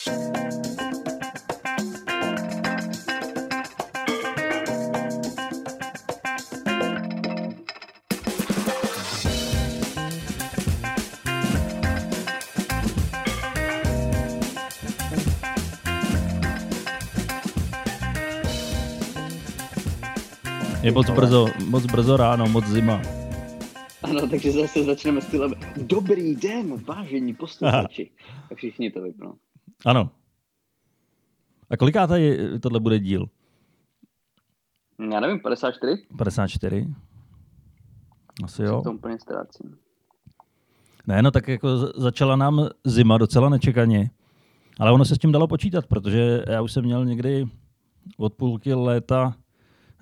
Je moc brzo, moc brzo ráno, moc zima. Ano, takže zase začneme stylem. Dobrý den, vážení posluchači. A všichni to vypnou. Ano. A koliká tady tohle bude díl? Já nevím, 54? 54? Asi jo. To úplně ztrácím. Ne, no tak jako začala nám zima docela nečekaně. Ale ono se s tím dalo počítat, protože já už jsem měl někdy od půlky léta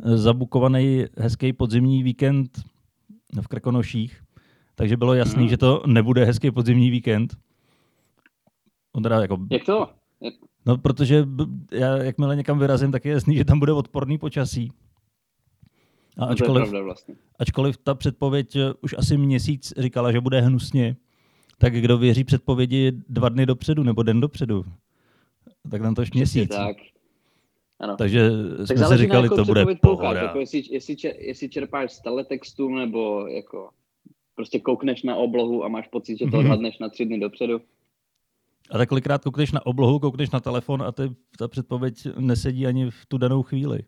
zabukovaný hezký podzimní víkend v Krkonoších, takže bylo jasný, hmm. že to nebude hezký podzimní víkend. On teda jako... Jak to? No, protože já, jakmile někam vyrazím, tak je jasný, že tam bude odporný počasí. A no, ačkoliv, to vlastně. ačkoliv ta předpověď už asi měsíc říkala, že bude hnusně, tak kdo věří předpovědi dva dny dopředu nebo den dopředu, tak nám to už měsíc. Tak. Ano. Takže tak jsme si říkali, jako to bude pohoda. Jako jestli, jestli, jestli čerpáš z teletextu, nebo jako prostě koukneš na oblohu a máš pocit, že to mhm. odhadneš na tři dny dopředu. A tak kolikrát koukneš na oblohu, koukneš na telefon a ty, ta předpověď nesedí ani v tu danou chvíli.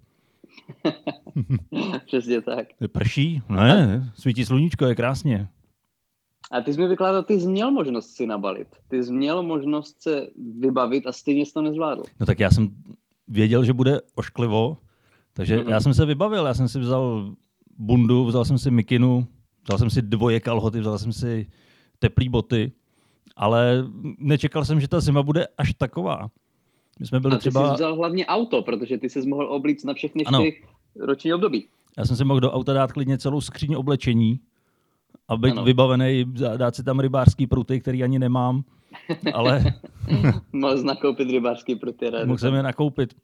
Přesně tak. Prší? Ne, svítí sluníčko, je krásně. A ty jsi mi vykládal, ty jsi měl možnost si nabalit. Ty jsi měl možnost se vybavit a stejně jsi to nezvládl. No tak já jsem věděl, že bude ošklivo, takže mm-hmm. já jsem se vybavil, já jsem si vzal bundu, vzal jsem si mikinu, vzal jsem si dvoje kalhoty, vzal jsem si teplý boty, ale nečekal jsem, že ta zima bude až taková. My jsme byli a ty třeba... jsi vzal hlavně auto, protože ty se mohl oblíct na všechny čtyři roční období. Já jsem si mohl do auta dát klidně celou skříň oblečení a být ano. vybavený, dát si tam rybářský pruty, který ani nemám ale... Mohl nakoupit rybářský pruty. Mohl jsem je nakoupit.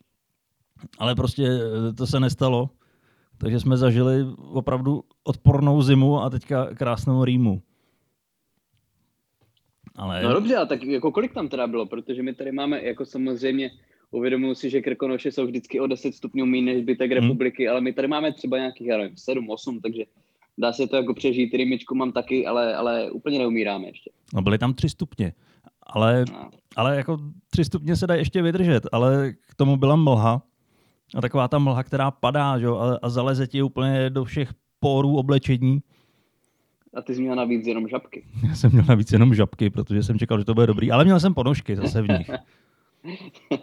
Ale prostě eh, to se nestalo. Takže jsme zažili opravdu odpornou zimu a teďka krásnou rýmu. Ale... No dobře, a tak jako kolik tam teda bylo? Protože my tady máme jako samozřejmě uvědomuji si, že Krkonoše jsou vždycky o 10 stupňů méně než zbytek hmm. republiky, ale my tady máme třeba nějakých, já nevím, 7, 8, takže dá se to jako přežít. Rýmičku mám taky, ale, ale úplně neumíráme ještě. No byly tam 3 stupně. Ale, ale jako tři stupně se dá ještě vydržet, ale k tomu byla mlha. A taková ta mlha, která padá že? A, a zaleze ti úplně do všech pórů oblečení. A ty jsi měl navíc jenom žabky. Já jsem měl navíc jenom žabky, protože jsem čekal, že to bude dobrý. Ale měl jsem ponožky zase v nich.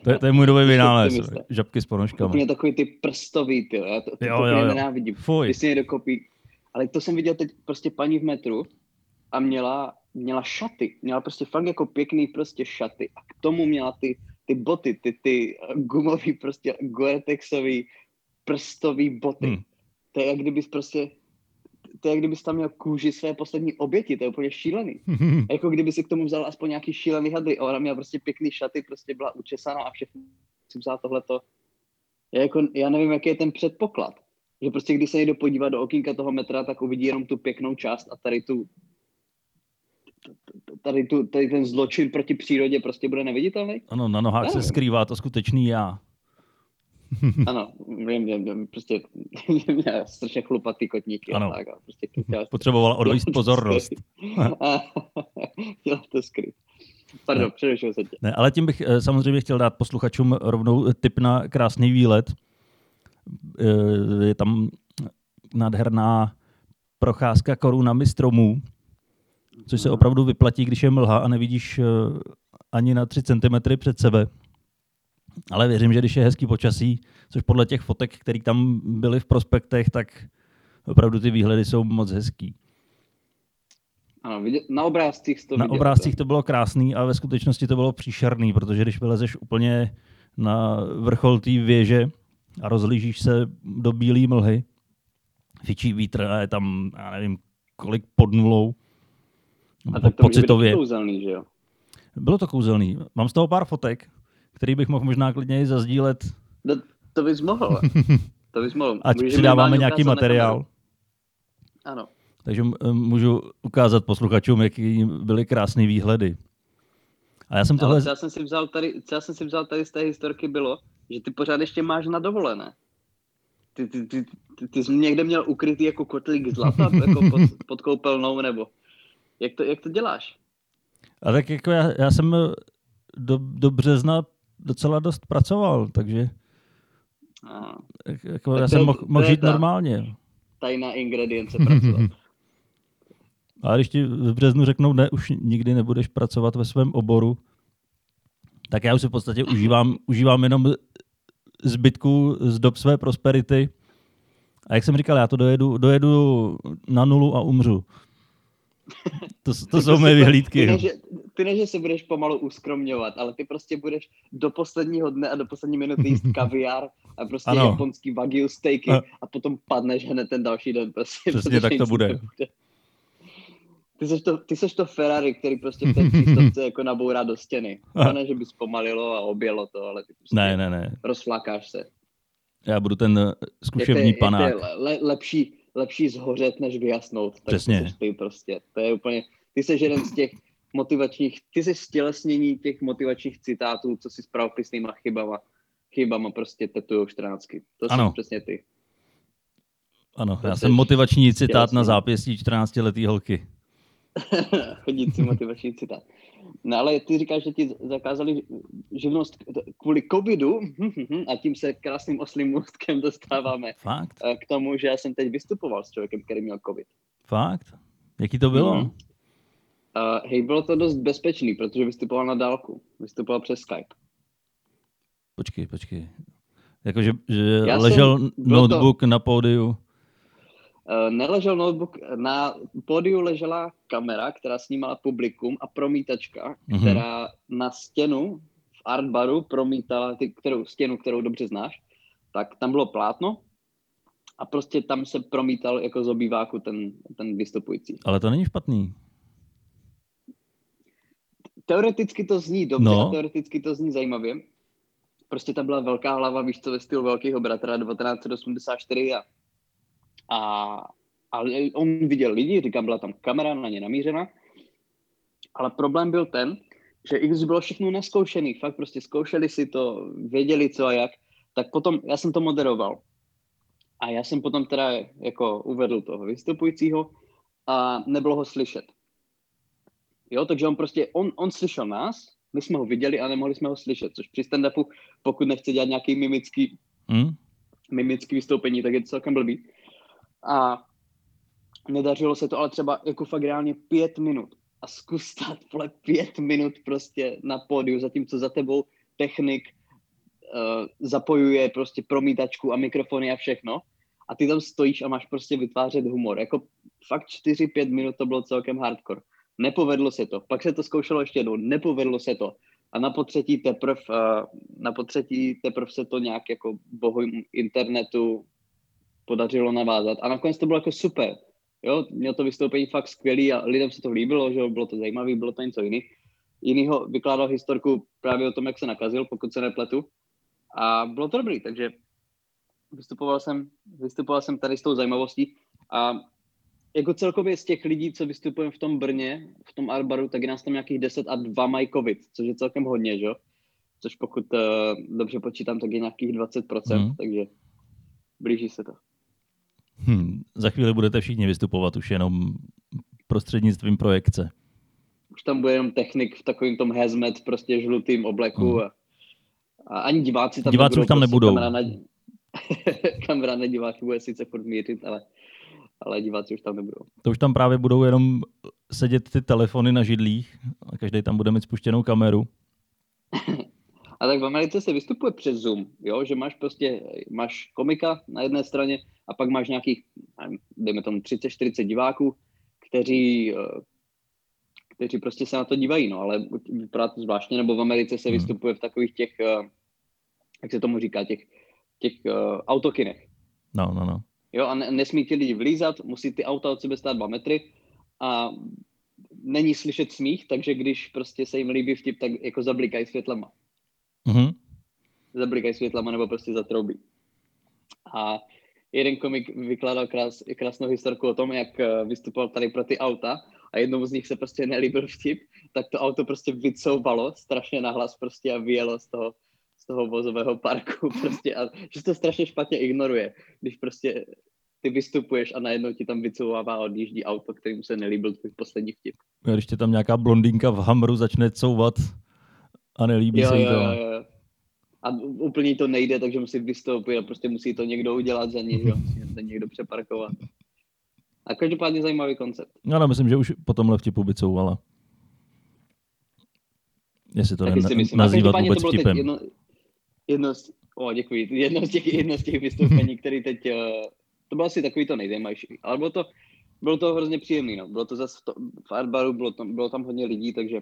To je, to je můj nový vynález. Žabky s ponožkami. Úplně takový ty prstový, ty. Já to, to, jo, to jo, jo. nenávidím. Fuj. Ty si někdo kopí. Ale to jsem viděl teď prostě paní v metru a měla měla šaty, měla prostě fakt jako pěkný prostě šaty a k tomu měla ty, ty boty, ty, ty gumový prostě Gore-Texový prstový boty. Hmm. To je jak kdybys prostě to je, kdybys tam měl kůži své poslední oběti, to je úplně šílený. Jako kdyby si k tomu vzal aspoň nějaký šílený hadry. Ona měla prostě pěkný šaty, prostě byla učesaná a všechno si vzal tohleto. Já, jako, já nevím, jaký je ten předpoklad. Že prostě když se někdo podívá do okýnka toho metra, tak uvidí jenom tu pěknou část a tady tu tady, tu, tady ten zločin proti přírodě prostě bude neviditelný? Ano, na nohách se skrývá to skutečný já. ano, vím, vím, vím, prostě měl strašně chlupatý kotníky ano. a tak. A prostě Potřebovala odvíst pozornost. Chtěla to skryt. Pardon, přerušil se tě. Ne, ale tím bych eh, samozřejmě chtěl dát posluchačům rovnou tip na krásný výlet. Eh, je tam nádherná procházka korunami stromů což se opravdu vyplatí, když je mlha a nevidíš eh, ani na 3 cm před sebe. Ale věřím, že když je hezký počasí, což podle těch fotek, které tam byly v prospektech, tak opravdu ty výhledy jsou moc hezký. Ano, na obrázcích to Na obrázcích to bylo krásný a ve skutečnosti to bylo příšerný, protože když vylezeš úplně na vrchol té věže a rozlížíš se do bílé mlhy, fičí vítr a je tam, já nevím, kolik pod nulou, a tak to pocitově. Může kouzelný, že jo? Bylo to kouzelný. Mám z toho pár fotek, který bych mohl možná klidně i zazdílet. No, to bys mohl. to bys mohl. Ať Můžeš přidáváme nějaký materiál. Ano. Takže můžu ukázat posluchačům, jaký byly krásné výhledy. A já jsem tohle... co já jsem si vzal tady, co já jsem si vzal tady z té historky bylo, že ty pořád ještě máš na dovolené. Ty, ty, ty, ty, ty jsi někde měl ukrytý jako kotlík zlata jako pod, pod koupelnou, nebo jak to, jak to děláš? A tak jako já, já jsem do, do března docela dost pracoval, takže a, jako já jsem mohl mohl žít normálně. Tajná ingredience pracovat. A když ti v březnu řeknou, ne, už nikdy nebudeš pracovat ve svém oboru, tak já už se v podstatě užívám, užívám jenom zbytku z dob své prosperity. A jak jsem říkal, já to dojedu, dojedu na nulu a umřu. To, to jsou mé vyhlídky. Že, ty ne, že se budeš pomalu uskromňovat, ale ty prostě budeš do posledního dne a do poslední minuty jíst kaviár a prostě ano. japonský wagyu steaky a, a potom padneš hned ten další den. Prostě, Přesně tak to bude. bude. Ty seš, to, ty seš to Ferrari, který prostě v té jako nabourá do stěny. A ne, že by zpomalilo a objelo to, ale ty prostě ne, ne, ne. rozflakáš se. Já budu ten eh, zkušební je to, panák. Je to le, lepší, lepší zhořet, než vyjasnout. Tak Přesně. To ty prostě. To je úplně, ty jsi jeden z těch motivačních, ty jsi stělesnění těch motivačních citátů, co si s pravopisnýma chybama, chybama prostě tetujou čtrnáctky. To ano. jsou přesně ty. Ano, to já jsem motivační citát na zápěstí 14 letý holky. Chodící motivační citát. No ale ty říkáš, že ti zakázali živnost kvůli covidu a tím se krásným oslým můstkem dostáváme Fakt? Eh, k tomu, že já jsem teď vystupoval s člověkem, který měl covid. Fakt? Jaký to bylo? Mm. Uh, hej, bylo to dost bezpečný, protože vystupoval na dálku. Vystupoval přes Skype. Počkej, počkej. Jakože že ležel jsem, notebook to... na pódiu. Eh, neležel notebook, na pódiu ležela kamera, která snímala publikum a promítačka, mm-hmm. která na stěnu v artbaru promítala ty, kterou, stěnu, kterou dobře znáš, tak tam bylo plátno a prostě tam se promítal jako z obýváku ten, ten vystupující. Ale to není špatný. Teoreticky to zní dobře no. teoreticky to zní zajímavě. Prostě tam byla velká hlava, víš co, ve stylu velkého bratra 1984 a a, a on viděl lidi, říkám, byla tam kamera na ně namířena, ale problém byl ten, že i když bylo všechno naskoušený, fakt prostě zkoušeli si to, věděli co a jak, tak potom já jsem to moderoval. A já jsem potom teda jako uvedl toho vystupujícího a nebylo ho slyšet. Jo, takže on prostě, on, on slyšel nás, my jsme ho viděli a nemohli jsme ho slyšet, což při stand-upu, pokud nechce dělat nějaký mimický, mm. mimický vystoupení, tak je to celkem blbý a nedařilo se to, ale třeba jako fakt reálně pět minut a zkus stát vole pět minut prostě na pódiu, zatímco za tebou technik uh, zapojuje prostě promítačku a mikrofony a všechno a ty tam stojíš a máš prostě vytvářet humor. Jako fakt 4-5 minut to bylo celkem hardcore. Nepovedlo se to. Pak se to zkoušelo ještě jednou. Nepovedlo se to. A na potřetí teprv, uh, na potřetí teprv se to nějak jako bohu internetu podařilo navázat. A nakonec to bylo jako super. Jo, měl to vystoupení fakt skvělý a lidem se to líbilo, že bylo to zajímavé, bylo to něco jiný. Jinýho vykládal historku právě o tom, jak se nakazil, pokud se nepletu. A bylo to dobrý, takže vystupoval jsem, vystupoval jsem tady s tou zajímavostí a jako celkově z těch lidí, co vystupujeme v tom Brně, v tom Arbaru, tak je nás tam nějakých 10 a dva mají covid, což je celkem hodně, že? Což pokud uh, dobře počítám, tak je nějakých 20%, mm. takže blíží se to. Hmm, za chvíli budete všichni vystupovat už jenom prostřednictvím projekce. Už tam bude jenom technik v takovém tom hazmat, prostě žlutým obleku hmm. a, a ani diváci tam diváci nebudou. tam prostě nebudou. Kamera na, kamera na diváky bude sice furt mířit, ale, ale diváci už tam nebudou. To už tam právě budou jenom sedět ty telefony na židlích a každý tam bude mít spuštěnou kameru. A tak v Americe se vystupuje přes Zoom, jo? že máš prostě, máš komika na jedné straně a pak máš nějakých, dejme tomu 30-40 diváků, kteří, eh, kteří prostě se na to dívají, no, ale vypadá to zvláštně, nebo v Americe se hmm. vystupuje v takových těch, eh, jak se tomu říká, těch, těch uh, autokinech. No, no, no. Jo, a nesmí ti lidi vlízat, musí ty auta od sebe stát dva metry a není slyšet smích, takže když prostě se jim líbí vtip, tak jako zablikají světlama. Mm-hmm. Zablikají světlama nebo prostě zatroubí. A jeden komik vykládal krás, krásnou historku o tom, jak eh, vystupoval tady pro ty auta a jednomu z nich se prostě nelíbil vtip, tak to auto prostě vycouvalo strašně nahlas prostě a vyjelo z toho, z toho vozového parku prostě a že to strašně špatně ignoruje, když prostě ty vystupuješ a najednou ti tam vycouvává a odjíždí auto, kterým se nelíbil tvůj poslední vtip. Když tě tam nějaká blondýnka v Hamru začne couvat a nelíbí jo, se jí to. Jo, jo. A úplně to nejde, takže musí vystoupit a prostě musí to někdo udělat za něj, jo. musí to někdo přeparkovat. A každopádně zajímavý koncept. No, ale myslím, že už po tomhle vtipu by couvala. Jestli to ne, nazývat vůbec to vtipem. Jedno, jedno z, o, děkuji, jedno z těch, jedno z těch vystoupení, který teď, uh, to bylo asi takový to nejzajímavější, ale bylo to, bylo to hrozně příjemné, no. Bylo to zase v, to, v Artbaru, bylo tam, bylo tam hodně lidí, takže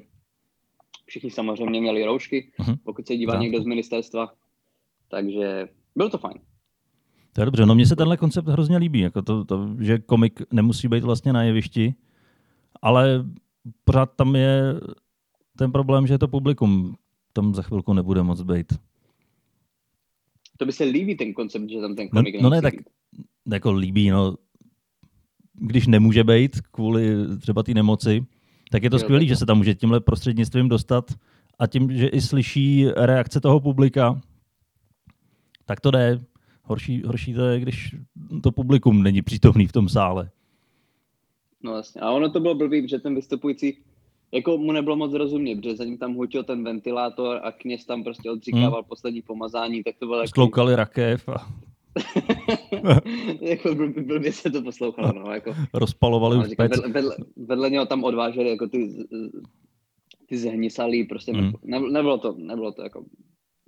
všichni samozřejmě měli roušky, uh-huh. pokud se dívá někdo z ministerstva, takže bylo to fajn. To je dobře, no mně se tenhle koncept hrozně líbí, jako to, to, že komik nemusí být vlastně na jevišti, ale pořád tam je ten problém, že to publikum tam za chvilku nebude moc být. To by se líbí ten koncept, že tam ten no, komik no, no ne, tak jako líbí, no. Když nemůže být kvůli třeba té nemoci, tak je to skvělé, že se tam může tímhle prostřednictvím dostat a tím, že i slyší reakce toho publika, tak to jde. Horší, horší to je, když to publikum není přítomný v tom sále. No vlastně. A ono to bylo blbý, že ten vystupující jako mu nebylo moc rozumět, protože za ním tam hutil ten ventilátor a kněz tam prostě odříkával hmm. poslední pomazání, tak to bylo Skloukali rakev a... jako blbě, blbě se to poslouchalo, no, jako... Rozpalovali no, už říkám, vedle, vedle, vedle, něho tam odváželi jako ty, ty zhnisalý, prostě hmm. ne, nebylo to, nebylo to jako...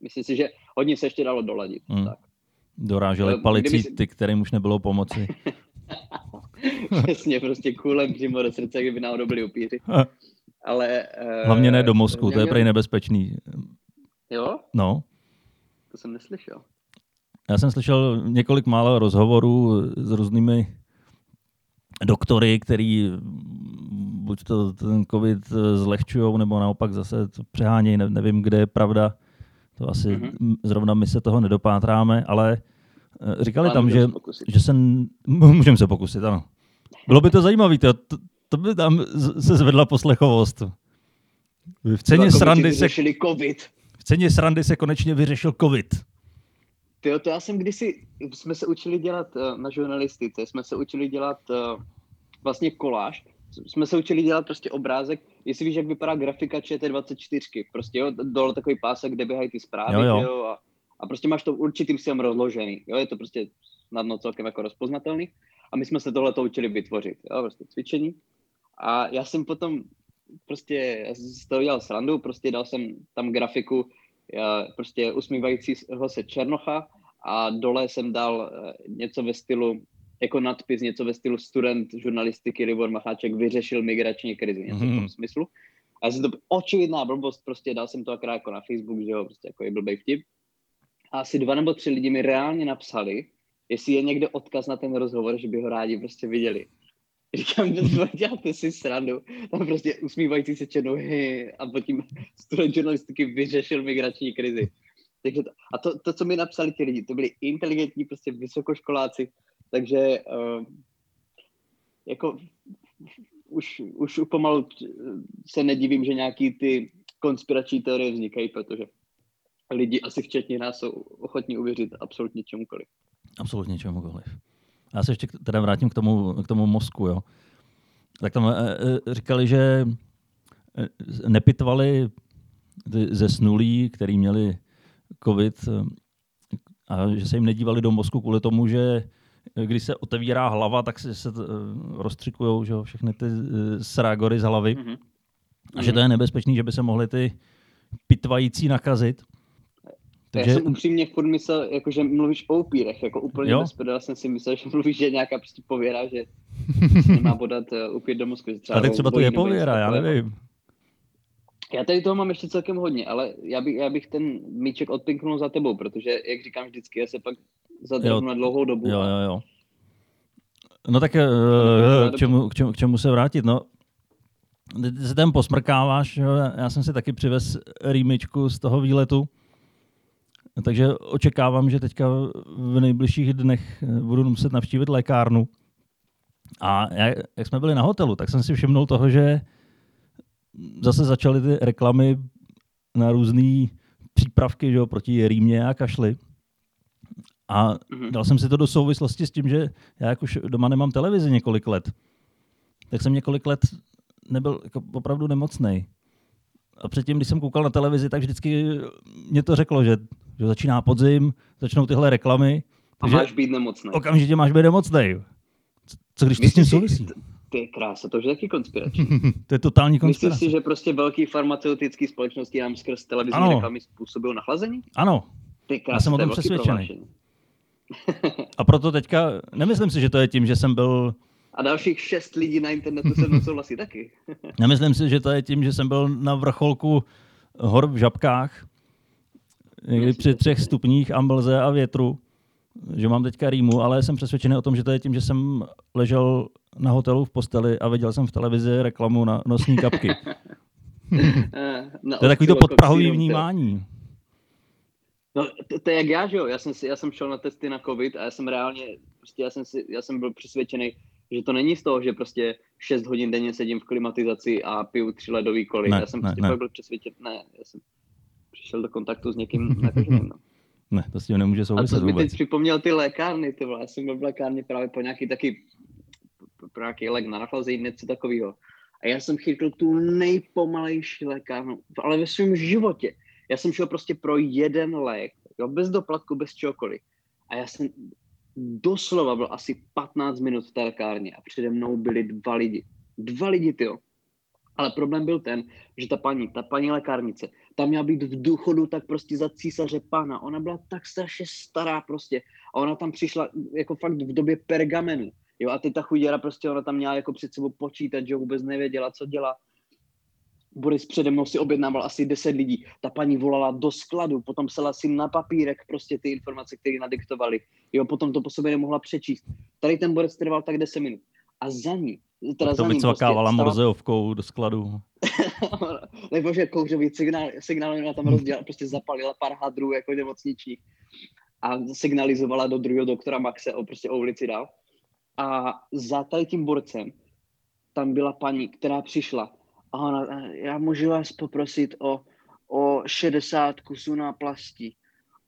Myslím si, že hodně se ještě dalo doladit, hmm. tak. Doráželi palicí si... ty, kterým už nebylo pomoci. Přesně, prostě kůlem přímo do srdce, kdyby náhodou byli upíři. Ale, uh, Hlavně ne do mozku, to je prej nebezpečný. Jo? No. To jsem neslyšel. Já jsem slyšel několik málo rozhovorů s různými doktory, který buď to ten covid zlehčují, nebo naopak zase to přehánějí, nevím, kde je pravda. To asi mm-hmm. zrovna my se toho nedopátráme, ale eh, říkali ale tam, že, že se... Můžeme se pokusit, ano. Bylo by to zajímavé, to, to, by tam se zvedla poslechovost. V ceně, srandy se, COVID. v ceně srandy se konečně vyřešil covid. Tyjo, to já jsem kdysi, jsme se učili dělat uh, na žurnalistice, jsme se učili dělat uh, vlastně koláž, jsme se učili dělat prostě obrázek, jestli víš, jak vypadá grafika ČT24, prostě jo, dole takový pásek, kde běhají ty zprávy, jo, jo. jo a, a, prostě máš to určitým stylem rozložený, jo, je to prostě snadno celkem jako rozpoznatelný a my jsme se tohle to učili vytvořit, jo, prostě cvičení a já jsem potom prostě, já jsem z toho dělal srandu, prostě dal jsem tam grafiku, prostě usmívajícího se Černocha a dole jsem dal eh, něco ve stylu, jako nadpis, něco ve stylu student žurnalistiky Libor Macháček vyřešil migrační krizi, něco mm-hmm. v tom mhm. smyslu. A jsem to očividná blbost, prostě dal jsem to akorát jako na Facebook, že jo, prostě jako je blbej vtip. A asi dva nebo tři lidi mi reálně napsali, jestli je někde odkaz na ten rozhovor, že by ho rádi prostě viděli. Říkám, děláte si srandu. Tam prostě usmívající se černohy a potom student žurnalistiky vyřešil migrační krizi. Takže to, a to, to, co mi napsali ti lidi, to byli inteligentní prostě vysokoškoláci, takže uh, jako už, už pomalu se nedivím, že nějaký ty konspirační teorie vznikají, protože lidi asi včetně nás jsou ochotní uvěřit absolutně čemukoliv. Absolutně čemukoliv. Já se ještě teda vrátím k tomu, k tomu mozku. Jo. Tak tam e, e, říkali, že nepitvali ze snulí, který měli covid a že se jim nedívali do mozku kvůli tomu, že když se otevírá hlava, tak se, se rozstřikují že všechny ty srágory z hlavy. Mm-hmm. A že to je nebezpečný, že by se mohly ty pitvající nakazit. Takže... Já jsem upřímně furt myslel, jako, že mluvíš o upírech, jako úplně jo? bez já jsem si myslel, že mluvíš, že nějaká prostě pověra, že nemá podat uh, upír do Moskvy. Třeba Ale třeba to je pověra, já nevím. Já tady toho mám ještě celkem hodně, ale já, by, já bych ten míček odpinknul za tebou, protože, jak říkám vždycky, já se pak zadrhnu na dlouhou dobu. Jo, jo, jo. No tak uh, k, čemu, k, čemu, k čemu se vrátit? No, ty se tam posmrkáváš, já jsem si taky přivez rýmičku z toho výletu, takže očekávám, že teďka v nejbližších dnech budu muset navštívit lékárnu, A jak, jak jsme byli na hotelu, tak jsem si všimnul toho, že zase začaly ty reklamy na různé přípravky že jo, proti rýmě a kašli. A mm-hmm. dal jsem si to do souvislosti s tím, že já jak už doma nemám televizi několik let, tak jsem několik let nebyl jako opravdu nemocný. A předtím, když jsem koukal na televizi, tak vždycky mě to řeklo, že, že začíná podzim, začnou tyhle reklamy. A máš být nemocný. Okamžitě máš být nemocný. Co když to s tím souvisí? Ty je krása, to už je taky konspirační. to je totální konspirace. Myslíš si, že prostě velký farmaceutický společnosti nám skrz televizní ano. reklamy způsobil nachlazení? Ano. Ty krása, Já jsem o tom přesvědčený. A proto teďka, nemyslím si, že to je tím, že jsem byl a dalších šest lidí na internetu se mnou souhlasí taky. Nemyslím si, že to je tím, že jsem byl na vrcholku hor v Žabkách, někdy při třech stupních amblze a větru, že mám teďka rýmu, ale jsem přesvědčený o tom, že to je tím, že jsem ležel na hotelu v posteli a viděl jsem v televizi reklamu na nosní kapky. to je takový to podprahový vnímání. No, to, to, je jak já, že jo? Já jsem, si, já jsem šel na testy na covid a já jsem reálně, prostě já jsem, si, já jsem byl přesvědčený, že to není z toho, že prostě 6 hodin denně sedím v klimatizaci a piju tři ledový koly. Ne, já jsem ne, prostě ne. byl přesvědčen, ne, já jsem přišel do kontaktu s někým nakaženým. No. Ne, to s tím nemůže souviset A to mi teď připomněl ty lékárny, ty vole. Já jsem byl v lékárně právě po nějaký taky, pro nějaký lék na nachlazení, něco takového. A já jsem chytl tu nejpomalejší lékárnu, ale ve svém životě. Já jsem šel prostě pro jeden lék, jo, bez doplatku, bez čehokoliv. A já jsem doslova byl asi 15 minut v té lékárně a přede mnou byli dva lidi. Dva lidi, ty Ale problém byl ten, že ta paní, ta paní lékárnice, tam měla být v důchodu tak prostě za císaře pana. Ona byla tak strašně stará prostě. A ona tam přišla jako fakt v době pergamenu. Jo, a teď ta chuděra prostě, ona tam měla jako před sebou počítat, že vůbec nevěděla, co dělá. Boris přede mnou si objednával asi 10 lidí. Ta paní volala do skladu, potom psala si na papírek prostě ty informace, které nadiktovali. Jo, potom to po sobě nemohla přečíst. Tady ten Boris trval tak 10 minut. A za ní, teda to vycvakávala prostě morzeovkou do skladu. Nebo že kouřový signál, signál ona tam rozdělala, prostě zapalila pár hadrů jako nemocničních a signalizovala do druhého doktora Maxe o, prostě o ulici dál. A za tady tím borcem tam byla paní, která přišla a ona, já můžu vás poprosit o, o 60 kusů náplastí.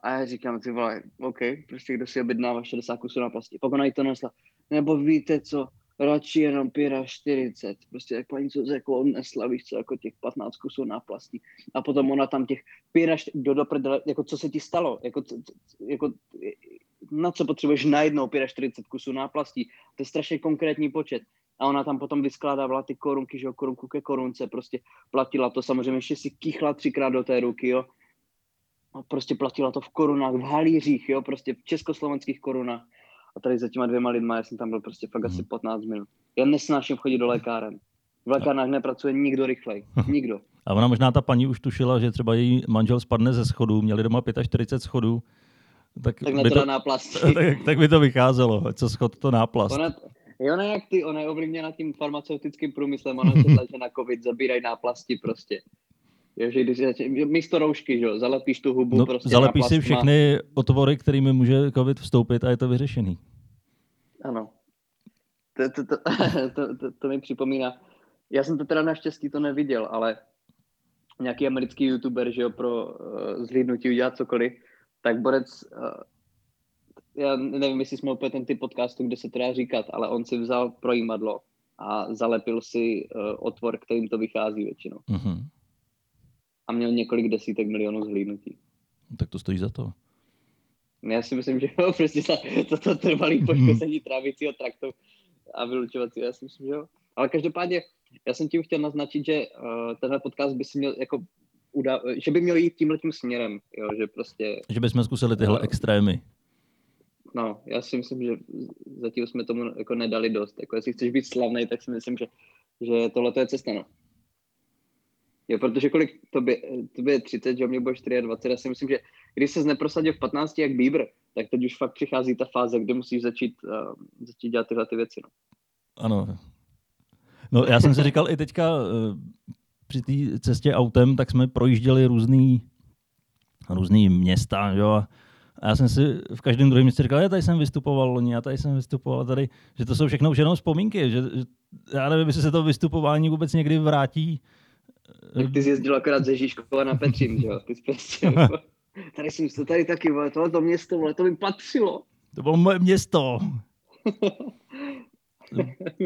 A já říkám, ty vole, OK, prostě kdo si objednává 60 kusů náplastí. Pak ona jí to nesla. Nebo víte co, radši jenom 40, prostě jak paní co jako nesla, víš co, jako těch 15 kusů náplastí. A potom ona tam těch 40, do, do prdele, jako co se ti stalo, jako, jako na co potřebuješ najednou 45 kusů náplastí, to je strašně konkrétní počet. A ona tam potom vyskládávala ty korunky, že jo, korunku ke korunce, prostě platila to, samozřejmě ještě si kýchla třikrát do té ruky, jo, a prostě platila to v korunách, v halířích, jo, prostě v československých korunách. A tady za těma dvěma lidma, já jsem tam byl prostě fakt asi 15 hmm. minut. Já nesnáším chodit do lékáren. V lékárnách nepracuje nikdo rychlej. Nikdo. A ona možná ta paní už tušila, že třeba její manžel spadne ze schodů, měli doma 45 schodů, tak, tak by to, náplast. tak, tak, by to vycházelo, co schod to náplast. Ona, Jo, ne jak ty, ona je ovlivněna tím farmaceutickým průmyslem, ona se že na covid zabírají náplasti prostě. Jo, že když místo roušky, že zalepíš tu hubu no, prostě Zalepíš si všechny otvory, kterými může covid vstoupit a je to vyřešený. Ano. To, to, to, to, to, to mi připomíná. Já jsem to teda naštěstí to neviděl, ale nějaký americký youtuber, že jo, pro uh, zhlídnutí udělat cokoliv, tak borec uh, já nevím, jestli jsme opět ten typ podcastu, kde se to dá říkat, ale on si vzal projímadlo a zalepil si uh, otvor, kterým to vychází většinou. Mm-hmm. A měl několik desítek milionů zhlídnutí. No, tak to stojí za to. Já si myslím, že jo, prostě za, za to trvalý mhm. poškození trávicího traktu a vylučovacího, já si myslím, že jo. Ale každopádně, já jsem tím chtěl naznačit, že uh, tenhle podcast by si měl jako uda- že by měl jít tímhle tím směrem, jo, že prostě... Že bychom zkusili tyhle uh, extrémy no, já si myslím, že zatím jsme tomu jako nedali dost. Jako jestli chceš být slavný, tak si myslím, že, že tohle je cesta, no. Jo, protože kolik to by, to by je 30, že mě bude 24, já si myslím, že když se neprosadil v 15 jak Bieber, tak teď už fakt přichází ta fáze, kde musíš začít, uh, začít dělat tyhle ty věci, no. Ano. No já jsem si říkal i teďka uh, při té cestě autem, tak jsme projížděli různý, různý města, jo, A já jsem si v každém druhém městě říkal, já tady jsem vystupoval loni, já tady jsem vystupoval tady, že to jsou všechno už jenom vzpomínky, že, že já nevím, jestli se to vystupování vůbec někdy vrátí. Tak ty jsi jezdil akorát ze Žižkova na Petřín, že jo? Ty jsi prostě, tady jsem to tady taky, vole, tohle to město, vole, to mi patřilo. To bylo moje město.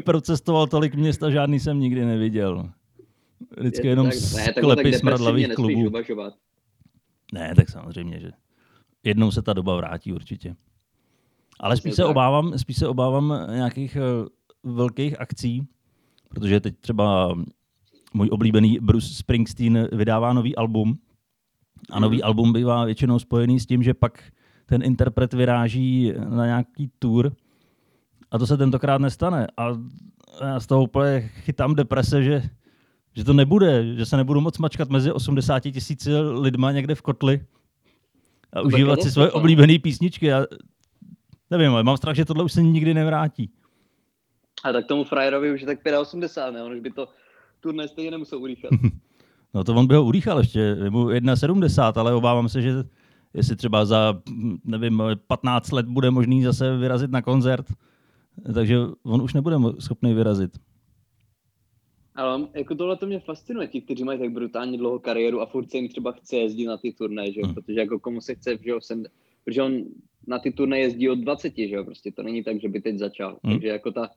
Procestoval tolik města, žádný jsem nikdy neviděl. Vždycky je jenom tak, ne, sklepy smradlavých klubů. Ne, tak samozřejmě, že jednou se ta doba vrátí určitě. Ale spíš se, obávám, spíš se obávám nějakých uh, velkých akcí, protože teď třeba můj oblíbený Bruce Springsteen vydává nový album a nový mm. album bývá většinou spojený s tím, že pak ten interpret vyráží na nějaký tour a to se tentokrát nestane. A já z toho úplně chytám deprese, že, že to nebude, že se nebudu moc mačkat mezi 80 tisíci lidma někde v kotli a užívat si svoje oblíbené písničky. Já nevím, ale mám strach, že tohle už se nikdy nevrátí. A tak tomu frajerovi už je tak 85, ne? On už by to turné stejně nemusel urýchat. no to on by ho urýchal ještě, mu 1,70, ale obávám se, že jestli třeba za, nevím, 15 let bude možný zase vyrazit na koncert, takže on už nebude schopný vyrazit. Ale jako tohle to mě fascinuje, ti, kteří mají tak brutálně dlouhou kariéru a furt se jim třeba chce jezdit na ty turné, že? Hmm. protože jako komu se chce, že jo, sem, protože on na ty turné jezdí od 20, že jo, prostě to není tak, že by teď začal, hmm. takže jako ta,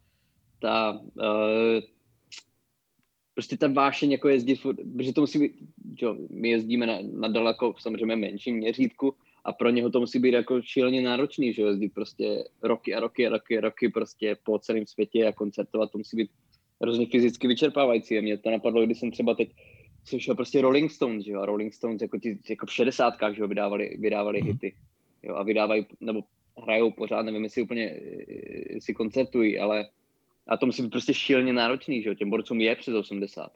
ta uh, prostě ta vášeň jako jezdit, furt, protože to musí být, jo, my jezdíme na, na daleko, samozřejmě menším měřítku, a pro něho to musí být jako šíleně náročný, že jezdit prostě roky a roky a roky a roky prostě po celém světě a koncertovat, to musí být hrozně fyzicky vyčerpávající. A mě to napadlo, když jsem třeba teď slyšel prostě Rolling Stones, že jo, a Rolling Stones jako, ty, jako v šedesátkách, že jo, vydávali, vydávali mm. hity, jo, a vydávají, nebo hrajou pořád, nevím, jestli úplně si koncertují, ale a to musí být prostě šíleně náročný, že jo, těm borcům je přes 80.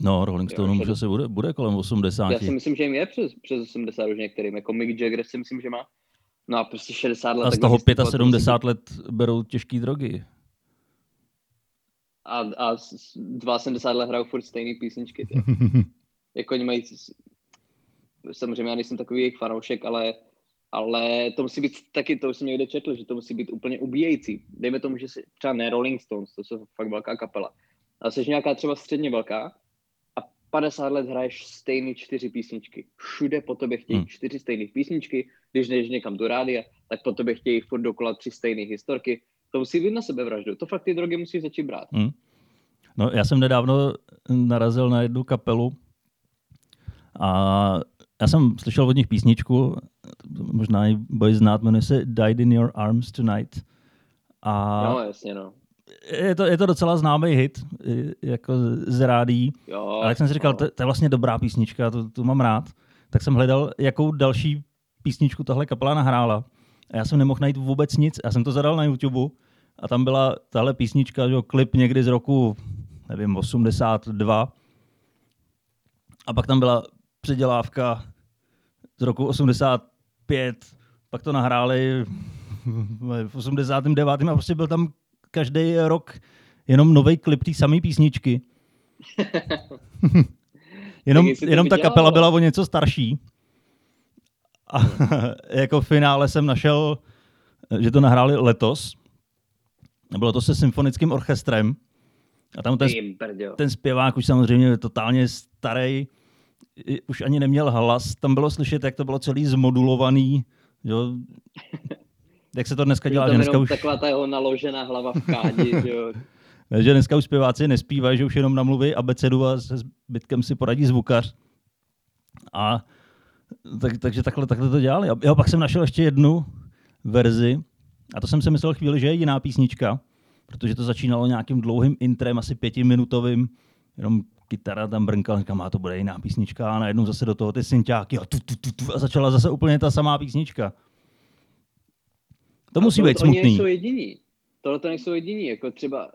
No, Rolling Stone už asi bude, bude kolem 80. Já si myslím, že jim je přes, přes 80 už některým, jako Mick Jagger si myslím, že má. No a prostě 60 let. A z toho 75 let berou těžké drogy a, a 72 let hrajou furt stejné písničky. jako oni mají, samozřejmě já nejsem takový jejich fanoušek, ale, ale to musí být taky, to už jsem někde četl, že to musí být úplně ubíjející. Dejme tomu, že si, třeba ne Rolling Stones, to jsou fakt velká kapela, ale jsi nějaká třeba středně velká a 50 let hraješ stejné čtyři písničky. Všude po tobě chtějí hmm. čtyři stejné písničky, když jdeš někam do rádia, tak po tobě chtějí furt dokola tři stejné historky to musí být na sebevraždu. To fakt ty drogy musí začít brát. Hmm. No, já jsem nedávno narazil na jednu kapelu a já jsem slyšel od nich písničku, možná ji bude znát, jmenuje se Died in Your Arms Tonight. A no, jasně, no. Je to, je to docela známý hit, jako z rádí. Jo, Ale jak jsem si říkal, to, to je vlastně dobrá písnička, to, to mám rád. Tak jsem hledal, jakou další písničku tahle kapela nahrála. A já jsem nemohl najít vůbec nic. Já jsem to zadal na YouTube a tam byla tahle písnička, že klip někdy z roku, nevím, 82. A pak tam byla předělávka z roku 85, pak to nahráli v 89. a prostě byl tam každý rok jenom nový klip té samé písničky. jenom jenom ta kapela byla o něco starší. A jako v finále jsem našel, že to nahráli letos. Bylo to se symfonickým orchestrem. A tam ten, ten zpěvák už samozřejmě totálně starý, už ani neměl hlas. Tam bylo slyšet, jak to bylo celý zmodulovaný. Jo. Jak se to dneska dělá, že dneska už... Taková ta jeho naložená hlava v kádi, že jo. že dneska už zpěváci nespívají, že už jenom namluví abecedu a se zbytkem si poradí zvukař. A tak, takže takhle, takhle to dělali. Jo, pak jsem našel ještě jednu verzi, a to jsem si myslel chvíli, že je jiná písnička, protože to začínalo nějakým dlouhým intrem, asi pětiminutovým, jenom kytara tam brnkala, říkám, a to bude jiná písnička a najednou zase do toho ty synťáky a, tu, tu, tu, tu, a začala zase úplně ta samá písnička. To a musí být smutný. nejsou jediní. Tohle to nejsou jediní, jako třeba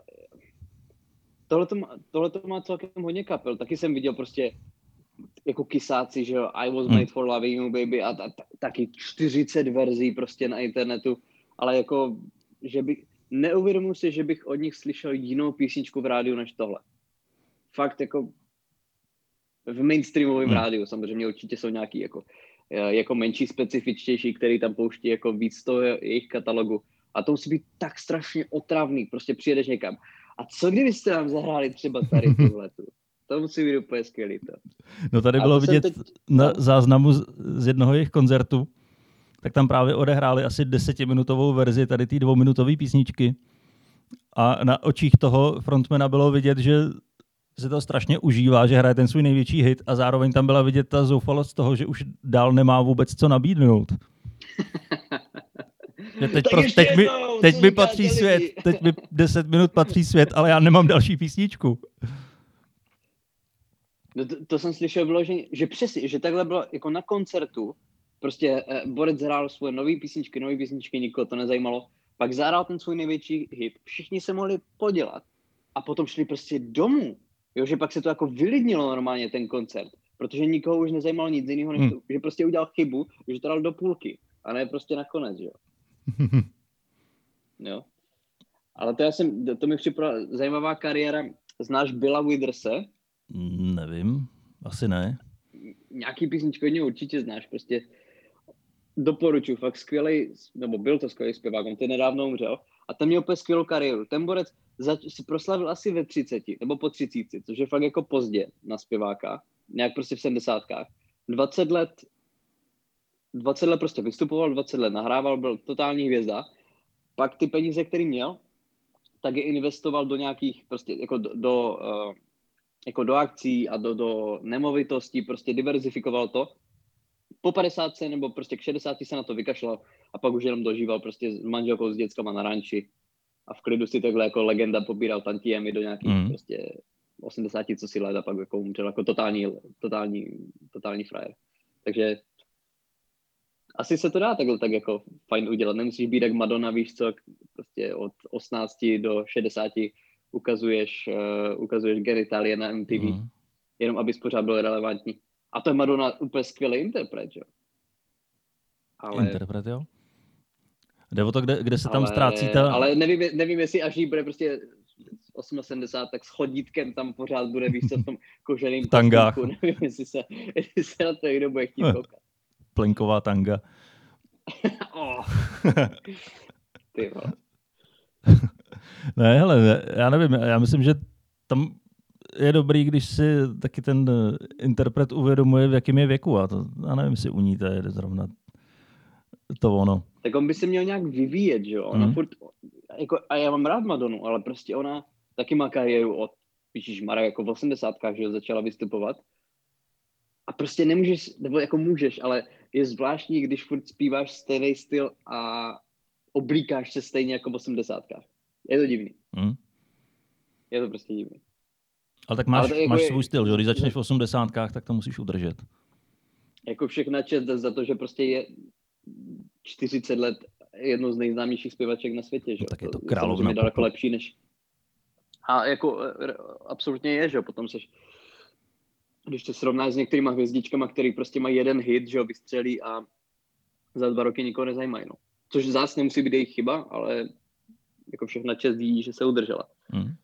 tohle to má, tohle to má celkem hodně kapel. Taky jsem viděl prostě jako kysáci, že jo, I was hmm. made for loving you, baby, a ta, ta, taky 40 verzí prostě na internetu, ale jako, že bych, neuvědomuji si, že bych od nich slyšel jinou písničku v rádiu než tohle. Fakt jako, v mainstreamovém hmm. rádiu. Samozřejmě určitě jsou nějaký jako, eh, jako menší, specifičtější, který tam pouští jako víc z toho jejich katalogu. A to musí být tak strašně otravný, prostě přijedeš někam. A co kdybyste nám zahráli třeba tady tuhletu? To musí být úplně skvělý. To. No tady bylo vidět teď... na no. záznamu z, z jednoho jejich koncertu, tak tam právě odehráli asi desetiminutovou verzi tady té dvouminutové písničky. A na očích toho frontmana bylo vidět, že se to strašně užívá, že hraje ten svůj největší hit a zároveň tam byla vidět ta zoufalost toho, že už dál nemá vůbec co nabídnout. Že teď, pro, teď, mi, teď mi patří svět, teď mi 10 minut patří svět, ale já nemám další písničku. No to, to jsem slyšel vyloženě, že přesně, že takhle bylo jako na koncertu, prostě eh, Borec hrál svoje nové písničky, nové písničky, nikoho to nezajímalo, pak zahrál ten svůj největší hit, všichni se mohli podělat a potom šli prostě domů. Jo, že pak se to jako vylidnilo normálně ten koncert, protože nikoho už nezajímalo nic jiného, než hmm. to, že prostě udělal chybu, že to dal do půlky a ne prostě nakonec, jo. jo. Ale to já jsem, to mi připadá zajímavá kariéra. Znáš Billa Witherse? Nevím, asi ne. Nějaký písničku od určitě znáš, prostě doporučuji, fakt skvělý, nebo byl to skvělý zpěvák, on ten nedávno umřel a ten měl úplně skvělou kariéru. Ten borec zač- si proslavil asi ve 30, nebo po 30, což je fakt jako pozdě na zpěváka, nějak prostě v 70. 20 let 20 let prostě vystupoval, 20 let nahrával, byl totální hvězda. Pak ty peníze, které měl, tak je investoval do nějakých, prostě jako do, do uh, jako do akcí a do, do nemovitostí, prostě diverzifikoval to. Po 50 nebo prostě k 60 se na to vykašlal a pak už jenom dožíval prostě s manželkou, s dětskama na ranči a v klidu si takhle jako legenda pobíral tantiemy do nějakých mm. prostě 80 co si let a pak jako umřel jako totální, totální, totální frajer. Takže asi se to dá takhle tak jako fajn udělat. Nemusíš být jak Madonna, víš co, prostě od 18 do 60 ukazuješ, uh, ukazuješ genitálie na MTV, mm. jenom abys pořád byl relevantní. A to je Madonna úplně skvělý interpret, jo. Ale... Interpret, jo? Jde o to, kde, kde se tam ale, ztrácí ta... Ale nevím, nevím, jestli až jí bude prostě 78, tak s chodítkem tam pořád bude, víš co, v tom koženým tangách. Nevím, jestli se, jestli se na to někdo bude chtít koukat. Plenková tanga. oh. Ty vole. ne, hele, já nevím, já myslím, že tam je dobrý, když si taky ten interpret uvědomuje, v jakém je věku. A to, já nevím, jestli u ní to je zrovna to ono. Tak on by se měl nějak vyvíjet, že jo? Ona mm. furt, jako, a já mám rád Madonu, ale prostě ona taky má kariéru od Píšíš Mara jako v 80. že jo, začala vystupovat. A prostě nemůžeš, nebo jako můžeš, ale je zvláštní, když furt zpíváš stejný styl a oblíkáš se stejně jako v 80. Je to divný. Hmm. Je to prostě divný. Ale tak máš, Ale jako máš je, svůj styl, že? Když začneš v 80. tak to musíš udržet. Jako všechna čest za to, že prostě je 40 let jednou z nejznámějších zpěvaček na světě, že? No, tak je to královna. Je daleko lepší než... A jako e, absolutně je, že potom seš když to srovnáš s některýma hvězdičkama, který prostě mají jeden hit, že ho vystřelí a za dva roky nikoho nezajímají. No. Což zase nemusí být jejich chyba, ale jako všechna čest ví, že se udržela. Mm.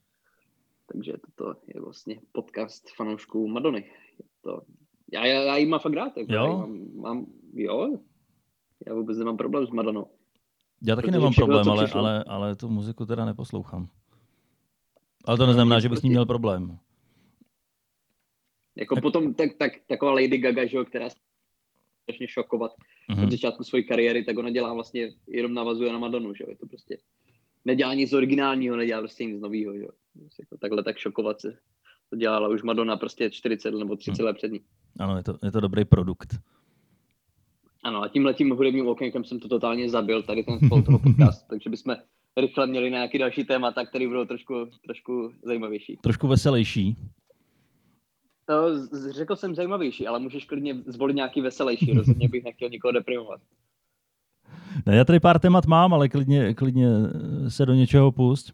Takže toto je vlastně podcast fanoušků Madony. Je to, já, já, já jí mám fakt rád. Jako jo? Mám, mám, jo, já vůbec nemám problém s Madonou. Já taky nemám problém, ale, ale, ale tu muziku teda neposlouchám. Ale to neznamená, že bych s ní měl problém. Jako tak... potom tak, tak, taková Lady Gaga, že jo, která strašně šokovat mm-hmm. od začátku své kariéry, tak ona dělá vlastně, jenom navazuje na Madonu, že jo, je to prostě, nedělá nic originálního, nedělá prostě nic nového, že jo. Jako takhle tak šokovat se. To dělala už Madonna prostě 40 nebo 30 mm. let před ní. Ano, je to, je to dobrý produkt. Ano, a tímhle tím hudebním okénkem jsem to totálně zabil, tady ten toho podcast, takže bychom rychle měli nějaký další témata, které budou trošku, trošku zajímavější. Trošku veselější. To řekl jsem zajímavější, ale můžeš klidně zvolit nějaký veselější. Rozhodně bych nechtěl nikoho deprimovat. Ne, já tady pár témat mám, ale klidně, klidně se do něčeho pust.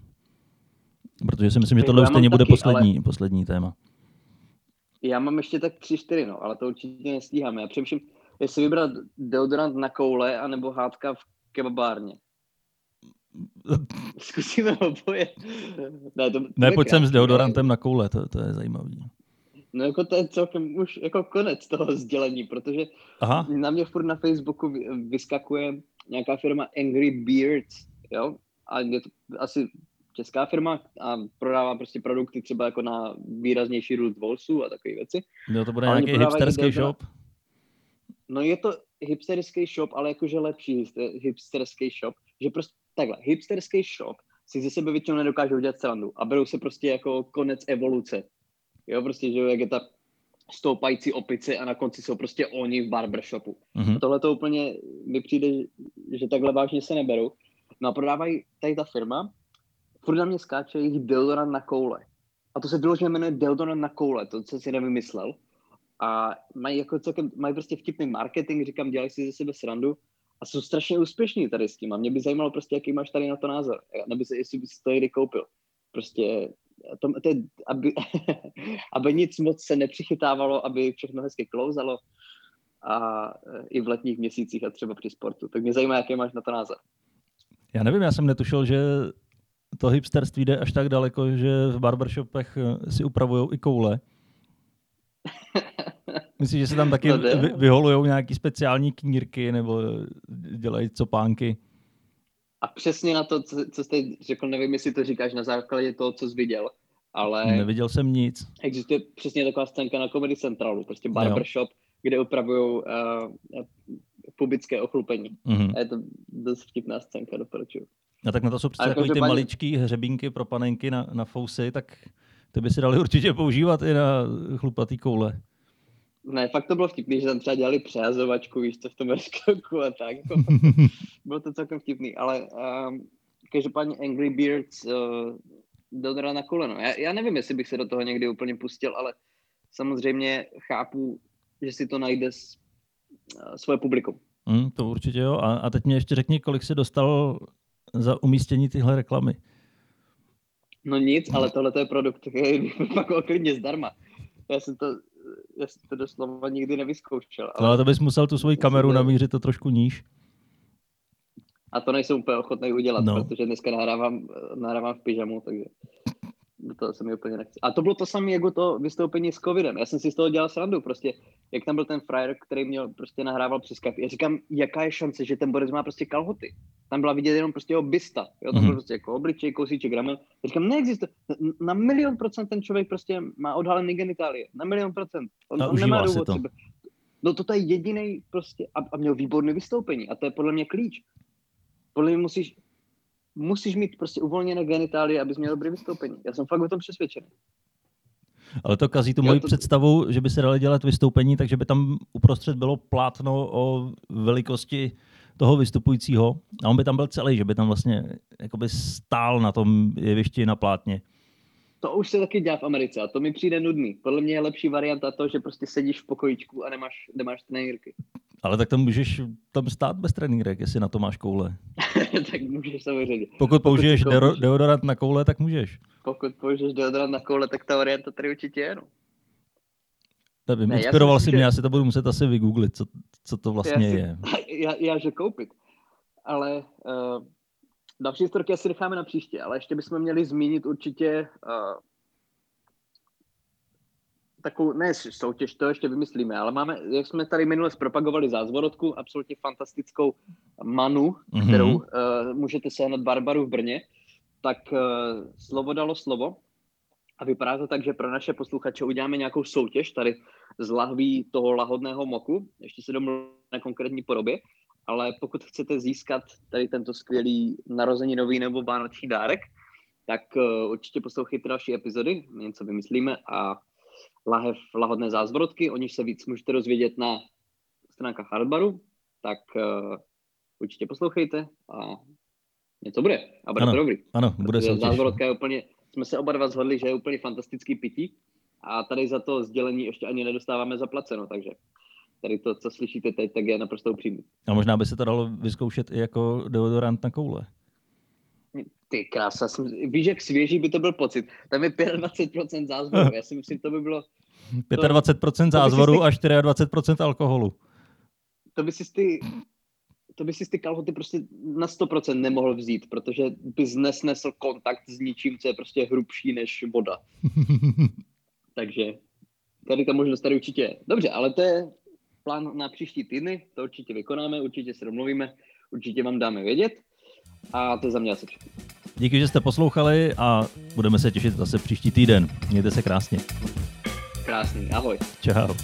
Protože si myslím, že tohle už stejně bude taky, poslední, ale... poslední téma. Já mám ještě tak tři, čtyři, no, ale to určitě nestíháme. Já přemýšlím, jestli vybrat deodorant na koule, anebo hádka v kebabárně. Zkusíme oboje. Ne, to, to ne pojď sem s deodorantem na koule, to, to je zajímavý. No jako to je celkem už jako konec toho sdělení, protože Aha. na mě furt na Facebooku vyskakuje nějaká firma Angry Beards, jo, a je to asi česká firma a prodává prostě produkty třeba jako na výraznější růst volsů a takové věci. Jo, to bude nějaký hipsterský shop? No je to hipsterský shop, ale jakože lepší hipsterský shop, že prostě takhle, hipsterský shop si ze sebe většinou nedokážou udělat srandu a berou se prostě jako konec evoluce. Jo, prostě, že jak je ta stoupající opice a na konci jsou prostě oni v barbershopu. Mm-hmm. Tohle to úplně mi přijde, že takhle vážně se neberou. No a prodávají tady ta firma, furt na mě skáče jejich deodorant na koule. A to se vyloženě jmenuje deodorant na koule, to co si nevymyslel. A mají jako celkem, mají prostě vtipný marketing, říkám, dělají si ze sebe srandu a jsou strašně úspěšní tady s tím. A mě by zajímalo prostě, jaký máš tady na to názor. Nebo se, jestli bys to někdy koupil. Prostě to, to je, aby, aby nic moc se nepřichytávalo, aby všechno hezky klouzalo a i v letních měsících a třeba při sportu. Tak mě zajímá, jaký máš na to názor. Já nevím, já jsem netušil, že to hipsterství jde až tak daleko, že v barbershopech si upravují i koule. Myslíš, že se tam taky vy, vyholují nějaký speciální knírky nebo dělají copánky? A přesně na to, co, co jste řekl, nevím, jestli to říkáš na základě toho, co jsi viděl, ale... Neviděl jsem nic. Existuje přesně taková scénka na Comedy Centralu, prostě barbershop, jo. kde upravují uh, pubické ochlupení. Mm-hmm. A je to dost vtipná scénka, doporučuju. A tak na to jsou přece takový ty maličký hřebínky pro panenky na, na fousy, tak ty by si dali určitě používat i na chlupatý koule. Ne, fakt to bylo vtipný, že tam třeba dělali přejazovačku, víš co, v tom reskoku a tak. Jako, bylo to celkem vtipný, ale um, každopádně Angry Birds uh, dodra na koleno. Já, já nevím, jestli bych se do toho někdy úplně pustil, ale samozřejmě chápu, že si to najde svoje publikum. Mm, to určitě jo. A, a teď mě ještě řekni, kolik se dostal za umístění tyhle reklamy. No nic, ale tohle je produkt, který pak klidně zdarma. Já jsem to já jsem to doslova nikdy nevyzkoušel. Ale, ale to bys musel tu svoji kameru namířit to trošku níž. A to nejsem úplně ochotný udělat, no. protože dneska nahrávám, nahrávám v pyžamu, takže do toho se mi úplně nechce. A to bylo to samé jako to vystoupení s covidem. Já jsem si z toho dělal srandu, prostě, jak tam byl ten frajer, který měl, prostě nahrával přes Skype. Já říkám, jaká je šance, že ten Boris má prostě kalhoty. Tam byla vidět jenom prostě jeho bysta. Jo, tam mm-hmm. byl prostě jako obličej, kousíček ramen. Já říkám, neexistuje. Na milion procent ten člověk prostě má odhalený genitálie. Na milion procent. On, on nemá důvod. To. No to je jediný prostě, a, a měl výborné vystoupení. A to je podle mě klíč. Podle mě musíš, musíš mít prostě uvolněné genitálie, abys měl dobrý vystoupení. Já jsem fakt o tom přesvědčený. Ale to kazí tu moji to... představu, že by se dali dělat vystoupení, takže by tam uprostřed bylo plátno o velikosti toho vystupujícího a on by tam byl celý, že by tam vlastně jakoby stál na tom jevišti na plátně. To už se taky dělá v Americe a to mi přijde nudný. Podle mě je lepší varianta to, že prostě sedíš v pokojičku a nemáš, nemáš trenýrky. Ale tak tam můžeš tam stát bez trenýrek, jestli na to máš koule. tak můžeš samozřejmě. Pokud použiješ Pokud deodorant na koule, tak můžeš. Pokud použiješ deodorant na koule, tak ta varianta tady určitě je. No. Nevím, ne, inspiroval si mě, já si to budu muset asi vygooglit, co, co to vlastně já si, je. Já, já, že koupit. Ale uh, další storky asi necháme na příště, ale ještě bychom měli zmínit určitě uh, takovou, ne soutěž, to ještě vymyslíme, ale máme, jak jsme tady minule zpropagovali zázvorotku, absolutně fantastickou manu, mm-hmm. kterou uh, můžete sehnat Barbaru v Brně, tak uh, slovo dalo slovo. A vypadá to tak, že pro naše posluchače uděláme nějakou soutěž tady z lahví toho lahodného moku, ještě se domluvíme na konkrétní podobě, ale pokud chcete získat tady tento skvělý narozeninový nebo vánoční dárek, tak uh, určitě poslouchejte další epizody, něco vymyslíme a lahev lahodné zázvorotky, o nich se víc můžete rozvědět na stránkách Hardbaru, tak uh, určitě poslouchejte a něco bude. A bude ano, to dobrý. Ano, bude se Zázvorotka je úplně, jsme se oba dva zhodli, že je úplně fantastický pití a tady za to sdělení ještě ani nedostáváme zaplaceno, takže tady to, co slyšíte teď, tak je naprosto upřímný. A možná by se to dalo vyzkoušet i jako deodorant na koule. Ty krása, víš, jak svěží by to byl pocit. Tam je 25% zázvoru, já si myslím, to by bylo... 25% zázvoru a 24% alkoholu. To by si ty, to by si ty kalhoty prostě na 100% nemohl vzít, protože bys nesnesl kontakt s ničím, co je prostě hrubší než voda. Takže tady ta možnost tady určitě je. Dobře, ale to je plán na příští týdny, to určitě vykonáme, určitě se domluvíme, určitě vám dáme vědět a to je za mě asi všechno. Díky, že jste poslouchali a budeme se těšit zase příští týden. Mějte se krásně. Krásný, ahoj. Čau.